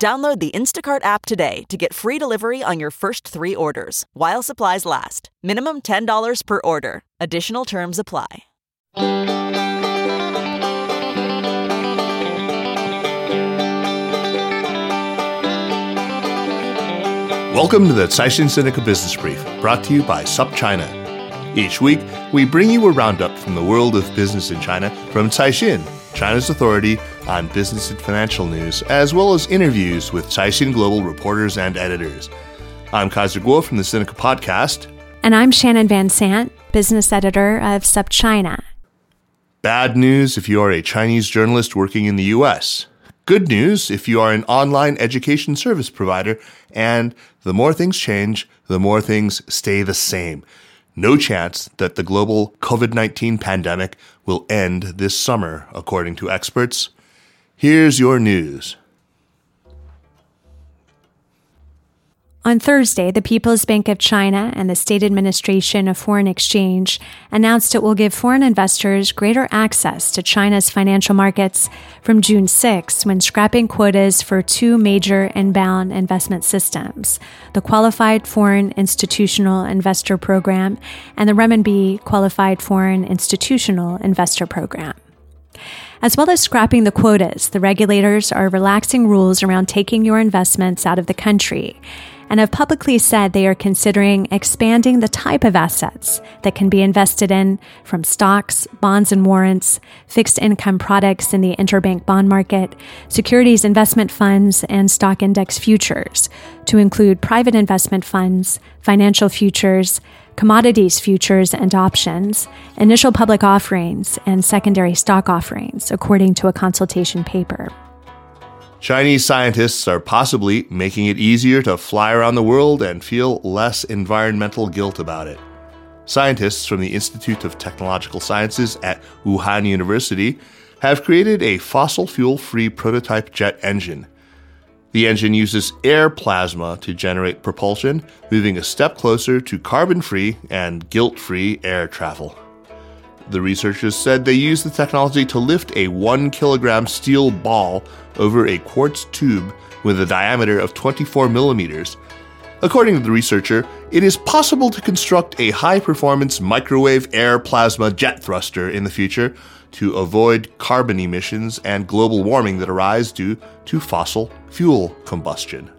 Download the Instacart app today to get free delivery on your first three orders while supplies last. Minimum $10 per order. Additional terms apply. Welcome to the Caixin Sinica Business Brief, brought to you by SupChina. Each week, we bring you a roundup from the world of business in China from Caixin, China's authority on business and financial news, as well as interviews with Caixin Global reporters and editors. I'm Kaiser Kuo from the Sinica Podcast. And I'm Shannon Van Sant, business editor of SupChina. Bad news if you are a Chinese journalist working in the U.S. Good news if you are an online education service provider. And the more things change, the more things stay the same no chance that the global COVID 19 pandemic will end this summer, according to experts. Here's your news. On Thursday, the People's Bank of China and the State Administration of Foreign Exchange announced it will give foreign investors greater access to China's financial markets from June 6 when scrapping quotas for two major inbound investment systems the Qualified Foreign Institutional Investor Program and the Renminbi Qualified Foreign Institutional Investor Program. As well as scrapping the quotas, the regulators are relaxing rules around taking your investments out of the country and have publicly said they are considering expanding the type of assets that can be invested in from stocks, bonds and warrants, fixed income products in the interbank bond market, securities investment funds, and stock index futures to include private investment funds, financial futures, commodities futures and options, initial public offerings, and secondary stock offerings, according to a consultation paper. Chinese scientists are possibly making it easier to fly around the world and feel less environmental guilt about it. Scientists from the Institute of Technological Sciences at Wuhan University have created a fossil fuel free prototype jet engine. The engine uses air plasma to generate propulsion, moving a step closer to carbon free and guilt free air travel. The researchers said they used the technology to lift a 1 kilogram steel ball over a quartz tube with a diameter of 24 millimeters. According to the researcher, it is possible to construct a high performance microwave air plasma jet thruster in the future to avoid carbon emissions and global warming that arise due to fossil fuel combustion.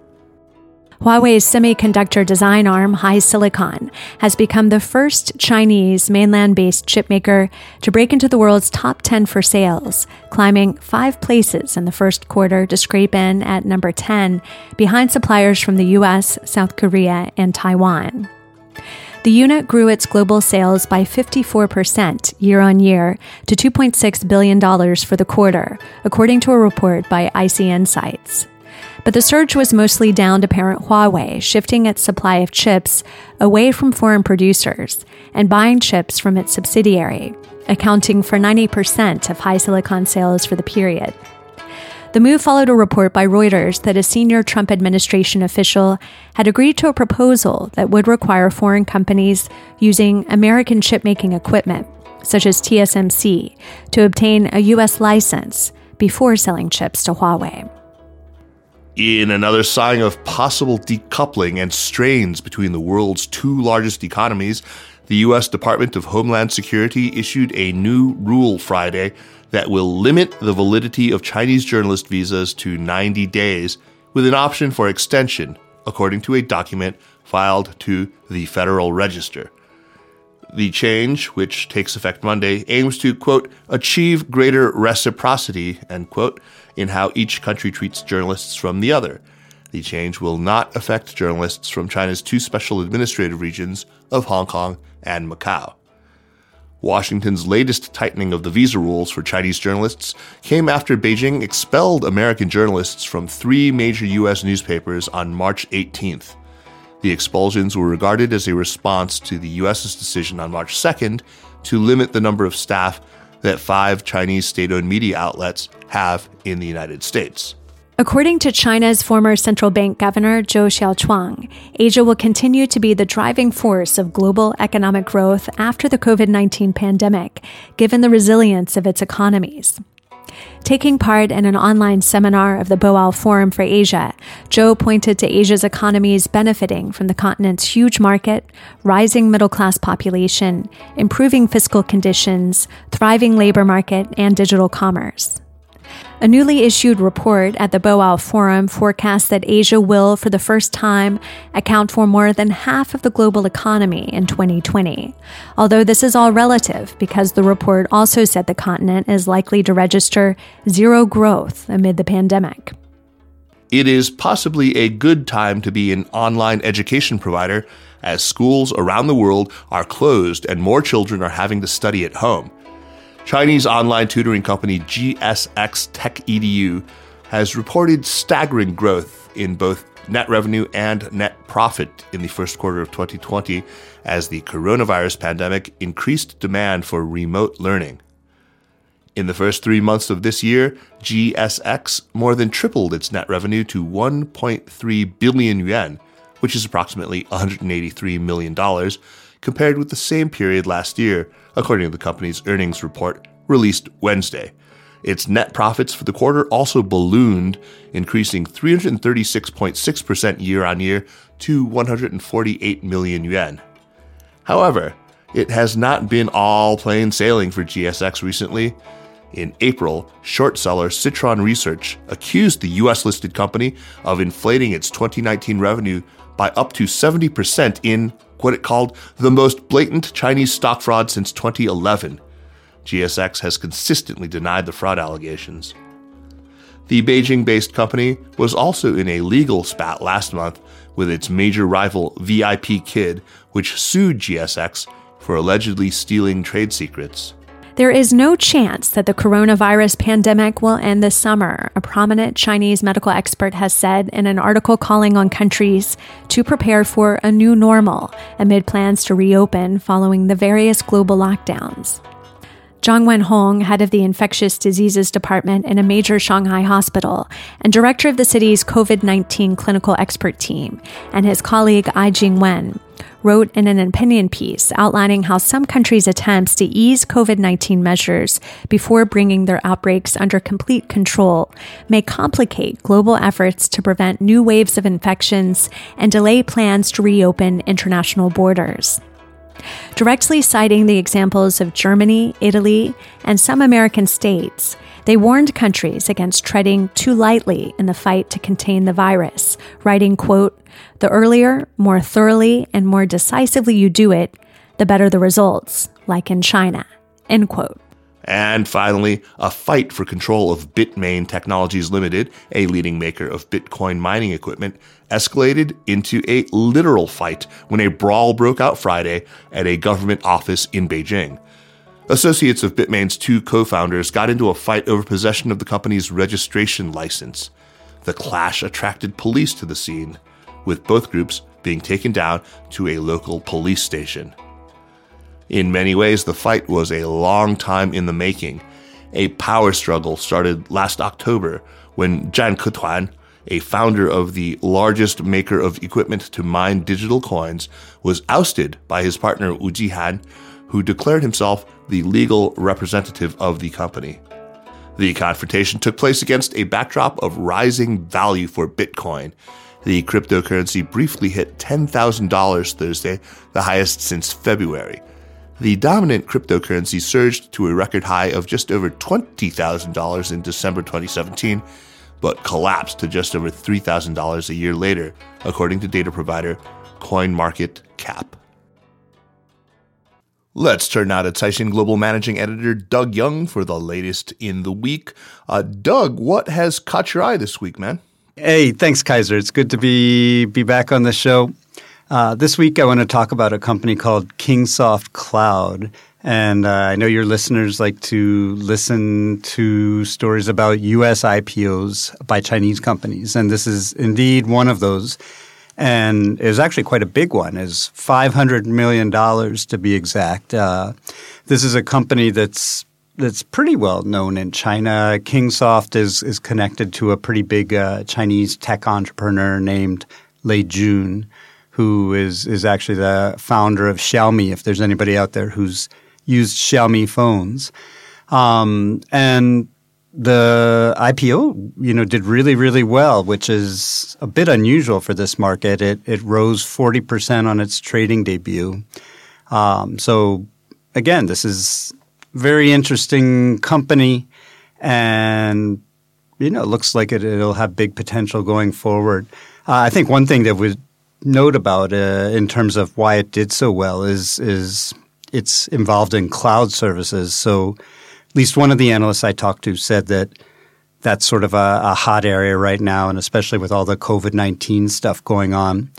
Huawei's semiconductor design arm, HiSilicon, has become the first Chinese mainland based chipmaker to break into the world's top 10 for sales, climbing five places in the first quarter to scrape in at number 10, behind suppliers from the US, South Korea, and Taiwan. The unit grew its global sales by 54% year on year to $2.6 billion for the quarter, according to a report by IC Insights. But the surge was mostly down to parent Huawei shifting its supply of chips away from foreign producers and buying chips from its subsidiary, accounting for 90% of HiSilicon sales for the period. The move followed a report by Reuters that a senior Trump administration official had agreed to a proposal that would require foreign companies using American chipmaking equipment, such as TSMC, to obtain a U.S. license before selling chips to Huawei. In another sign of possible decoupling and strains between the world's two largest economies, the U.S. Department of Homeland Security issued a new rule Friday that will limit the validity of Chinese journalist visas to 90 days, with an option for extension according to a document filed to the Federal Register. The change, which takes effect Monday, aims to, quote, achieve greater reciprocity, end quote, in how each country treats journalists from the other. The change will not affect journalists from China's two special administrative regions of Hong Kong and Macau. Washington's latest tightening of the visa rules for Chinese journalists came after Beijing expelled American journalists from three major U.S. newspapers on March 18th. The expulsions were regarded as a response to the U.S.'s decision on March 2nd to limit the number of staff that five Chinese state owned media outlets have in the United States. According to China's former central bank governor Zhou Xiaochuan, Asia will continue to be the driving force of global economic growth after the COVID 19 pandemic, given the resilience of its economies. Taking part in an online seminar of the Boao Forum for Asia, Zhou pointed to Asia's economies benefiting from the continent's huge market, rising middle class population, improving fiscal conditions, thriving labor market, and digital commerce. A newly issued report at the Boao Forum forecasts that Asia will, for the first time, account for more than half of the global economy in 2020. Although this is all relative, because the report also said the continent is likely to register zero growth amid the pandemic. It is possibly a good time to be an online education provider as schools around the world are closed and more children are having to study at home. Chinese online tutoring company GSX Tech Edu has reported staggering growth in both net revenue and net profit in the first quarter of 2020 as the coronavirus pandemic increased demand for remote learning. In the first three months of this year, GSX more than tripled its net revenue to 1.3 billion yuan, which is approximately $183 million, compared with the same period last year, according to the company's earnings report released Wednesday. Its net profits for the quarter also ballooned, increasing 336.6% year on year to 148 million yuan. However, it has not been all plain sailing for GSX recently. In April, short seller Citron Research accused the US listed company of inflating its 2019 revenue by up to 70% in what it called the most blatant Chinese stock fraud since 2011. GSX has consistently denied the fraud allegations. The Beijing based company was also in a legal spat last month with its major rival VIPKid, which sued GSX for allegedly stealing trade secrets. There is no chance that the coronavirus pandemic will end this summer, a prominent Chinese medical expert has said in an article calling on countries to prepare for a new normal amid plans to reopen following the various global lockdowns. Zhang Wenhong, head of the infectious diseases department in a major Shanghai hospital and director of the city's COVID 19 clinical expert team, and his colleague Ai Jingwen, wrote in an opinion piece outlining how some countries' attempts to ease COVID 19 measures before bringing their outbreaks under complete control may complicate global efforts to prevent new waves of infections and delay plans to reopen international borders directly citing the examples of Germany, Italy, and some American states. They warned countries against treading too lightly in the fight to contain the virus, writing, quote, "The earlier, more thoroughly, and more decisively you do it, the better the results, like in China." End quote. And finally, a fight for control of Bitmain Technologies Limited, a leading maker of Bitcoin mining equipment, escalated into a literal fight when a brawl broke out Friday at a government office in Beijing. Associates of Bitmain's two co founders got into a fight over possession of the company's registration license. The clash attracted police to the scene, with both groups being taken down to a local police station. In many ways, the fight was a long time in the making. A power struggle started last October when Zhan Ketuan, a founder of the largest maker of equipment to mine digital coins, was ousted by his partner Wu Jihan, who declared himself the legal representative of the company. The confrontation took place against a backdrop of rising value for Bitcoin. The cryptocurrency briefly hit $10,000 Thursday, the highest since February the dominant cryptocurrency surged to a record high of just over $20,000 in December 2017, but collapsed to just over $3,000 a year later, according to data provider CoinMarketCap. Let's turn now to Caixin Global Managing Editor Doug Young for the latest in the week. Uh, Doug, what has caught your eye this week, man? Hey, thanks, Kaiser. It's good to be be back on the show. Uh, this week, I want to talk about a company called Kingsoft Cloud. And uh, I know your listeners like to listen to stories about U.S. IPOs by Chinese companies, and this is indeed one of those. And is actually quite a big one, is five hundred million dollars to be exact. Uh, this is a company that's that's pretty well known in China. Kingsoft is is connected to a pretty big uh, Chinese tech entrepreneur named Lei Jun, who is is actually the founder of Xiaomi. If there's anybody out there who's used Xiaomi phones. Um, and the IPO, you know, did really, really well, which is a bit unusual for this market. It it rose forty percent on its trading debut. Um, so again, this is very interesting company, and you know, it looks like it, it'll have big potential going forward. Uh, I think one thing that we note about uh, in terms of why it did so well is is it's involved in cloud services. So at least one of the analysts I talked to said that that's sort of a, a hot area right now, and especially with all the COVID nineteen stuff going on.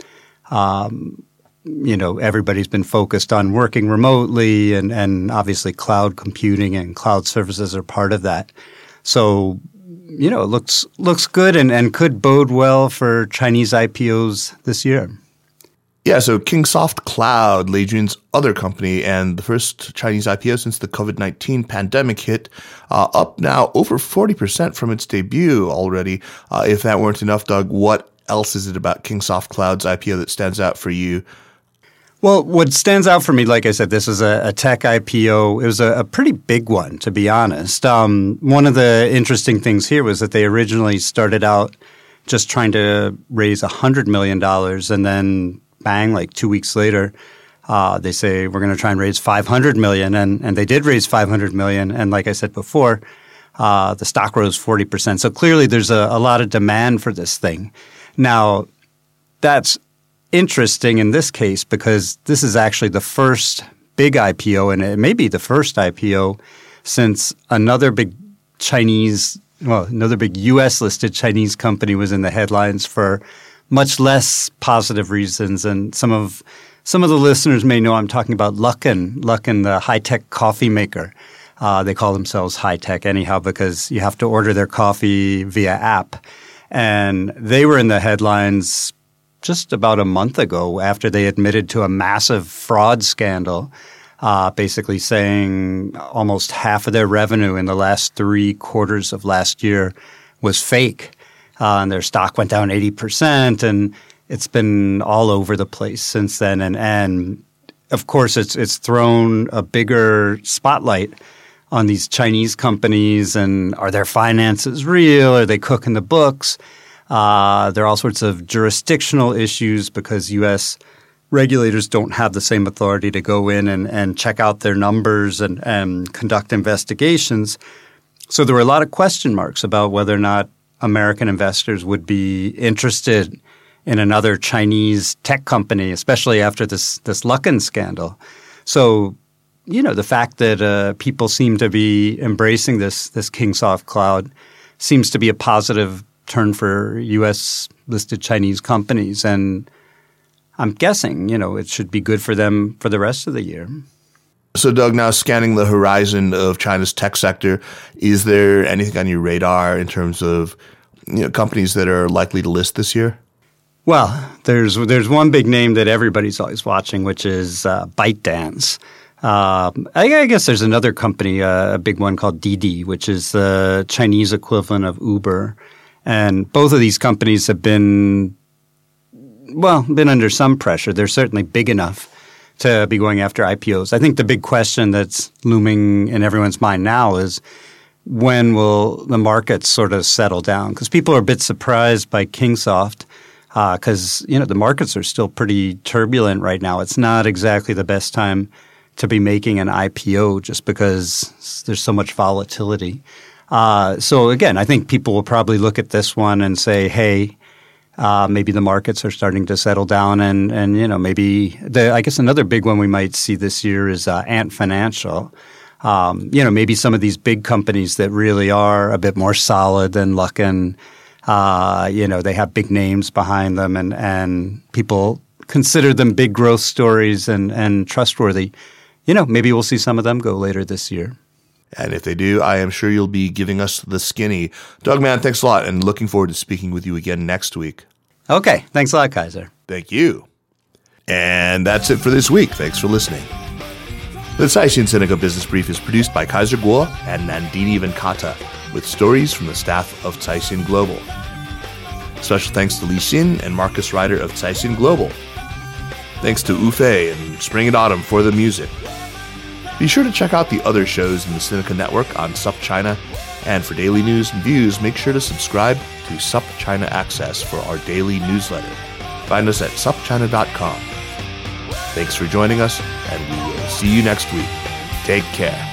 Um, you know, everybody's been focused on working remotely, and, and obviously cloud computing and cloud services are part of that. So, you know, it looks looks good and, and could bode well for Chinese IPOs this year. Yeah, so Kingsoft Cloud, Lei Jun's other company, and the first Chinese IPO since the COVID 19 pandemic hit, uh, up now over 40% from its debut already. Uh, if that weren't enough, Doug, what else is it about Kingsoft Cloud's IPO that stands out for you? Well, what stands out for me, like I said, this is a, a tech IPO. It was a, a, pretty big one, to be honest. Um, one of the interesting things here was that they originally started out just trying to raise $100 million and then bang, like two weeks later, uh, they say we're going to try and raise 500 million, and and they did raise 500 million. And like I said before, uh, the stock rose 40 percent. So clearly, there's a, a lot of demand for this thing. Now, that's interesting in this case because this is actually the first big IPO, and it may be the first IPO since another big Chinese, well, another big U.S. listed Chinese company was in the headlines for much less positive reasons. And some of some of the listeners may know I'm talking about Luckin, Luckin, the high tech coffee maker. Uh, they call themselves high tech anyhow because you have to order their coffee via app. And they were in the headlines just about a month ago after they admitted to a massive fraud scandal, uh, basically saying almost half of their revenue in the last three quarters of last year was fake uh, and their stock went down 80%. And it's been all over the place since then. And, and of course, it's, it's thrown a bigger spotlight on these Chinese companies and are their finances real? Are they cooking the books? Uh, there are all sorts of jurisdictional issues because U.S. regulators don't have the same authority to go in and, and check out their numbers and, and conduct investigations. So there were a lot of question marks about whether or not American investors would be interested in another Chinese tech company, especially after this this Luckin scandal. So, you know, the fact that uh, people seem to be embracing this this Kingsoft cloud seems to be a positive turn for U.S. listed Chinese companies, and I'm guessing, you know, it should be good for them for the rest of the year. So, Doug, now scanning the horizon of China's tech sector, is there anything on your radar in terms of you know, companies that are likely to list this year? Well, there's there's one big name that everybody's always watching, which is uh, ByteDance. Uh, I, I, guess there's another company, uh, a big one called Didi, which is the Chinese equivalent of Uber, and both of these companies have been well been under some pressure. They're certainly big enough to be going after IPOs. I think the big question that's looming in everyone's mind now is when will the markets sort of settle down? Because people are a bit surprised by Kingsoft because uh, you know the markets are still pretty turbulent right now. It's not exactly the best time to be making an IPO just because there's so much volatility. Uh, so again, I think people will probably look at this one and say, "Hey, uh, maybe the markets are starting to settle down, and and you know maybe the I guess another big one we might see this year is uh, Ant Financial. Um, you know, maybe some of these big companies that really are a bit more solid than Luckin. Uh, you know, they have big names behind them, and and people consider them big growth stories and and trustworthy. You know, maybe we'll see some of them go later this year. And if they do, I am sure you'll be giving us the skinny. Doug, man, thanks a lot, and looking forward to speaking with you again next week. Okay. Thanks a lot, Kaiser. Thank you. And that's it for this week. Thanks for listening. The Caixin Sinica Business Brief is produced by Kaiser Kuo and Nandini Venkata, with stories from the staff of Caixin Global. Special thanks to Li Xin and Marcus Ryder of Caixin Global. Thanks to Ufei and Spring and Autumn for the music. Be sure to check out the other shows in the Sinica Network on SupChina, and for daily news and views, make sure to subscribe to SupChina Access for our daily newsletter. Find us at supchina.com. Thanks for joining us, and we will see you next week. Take care.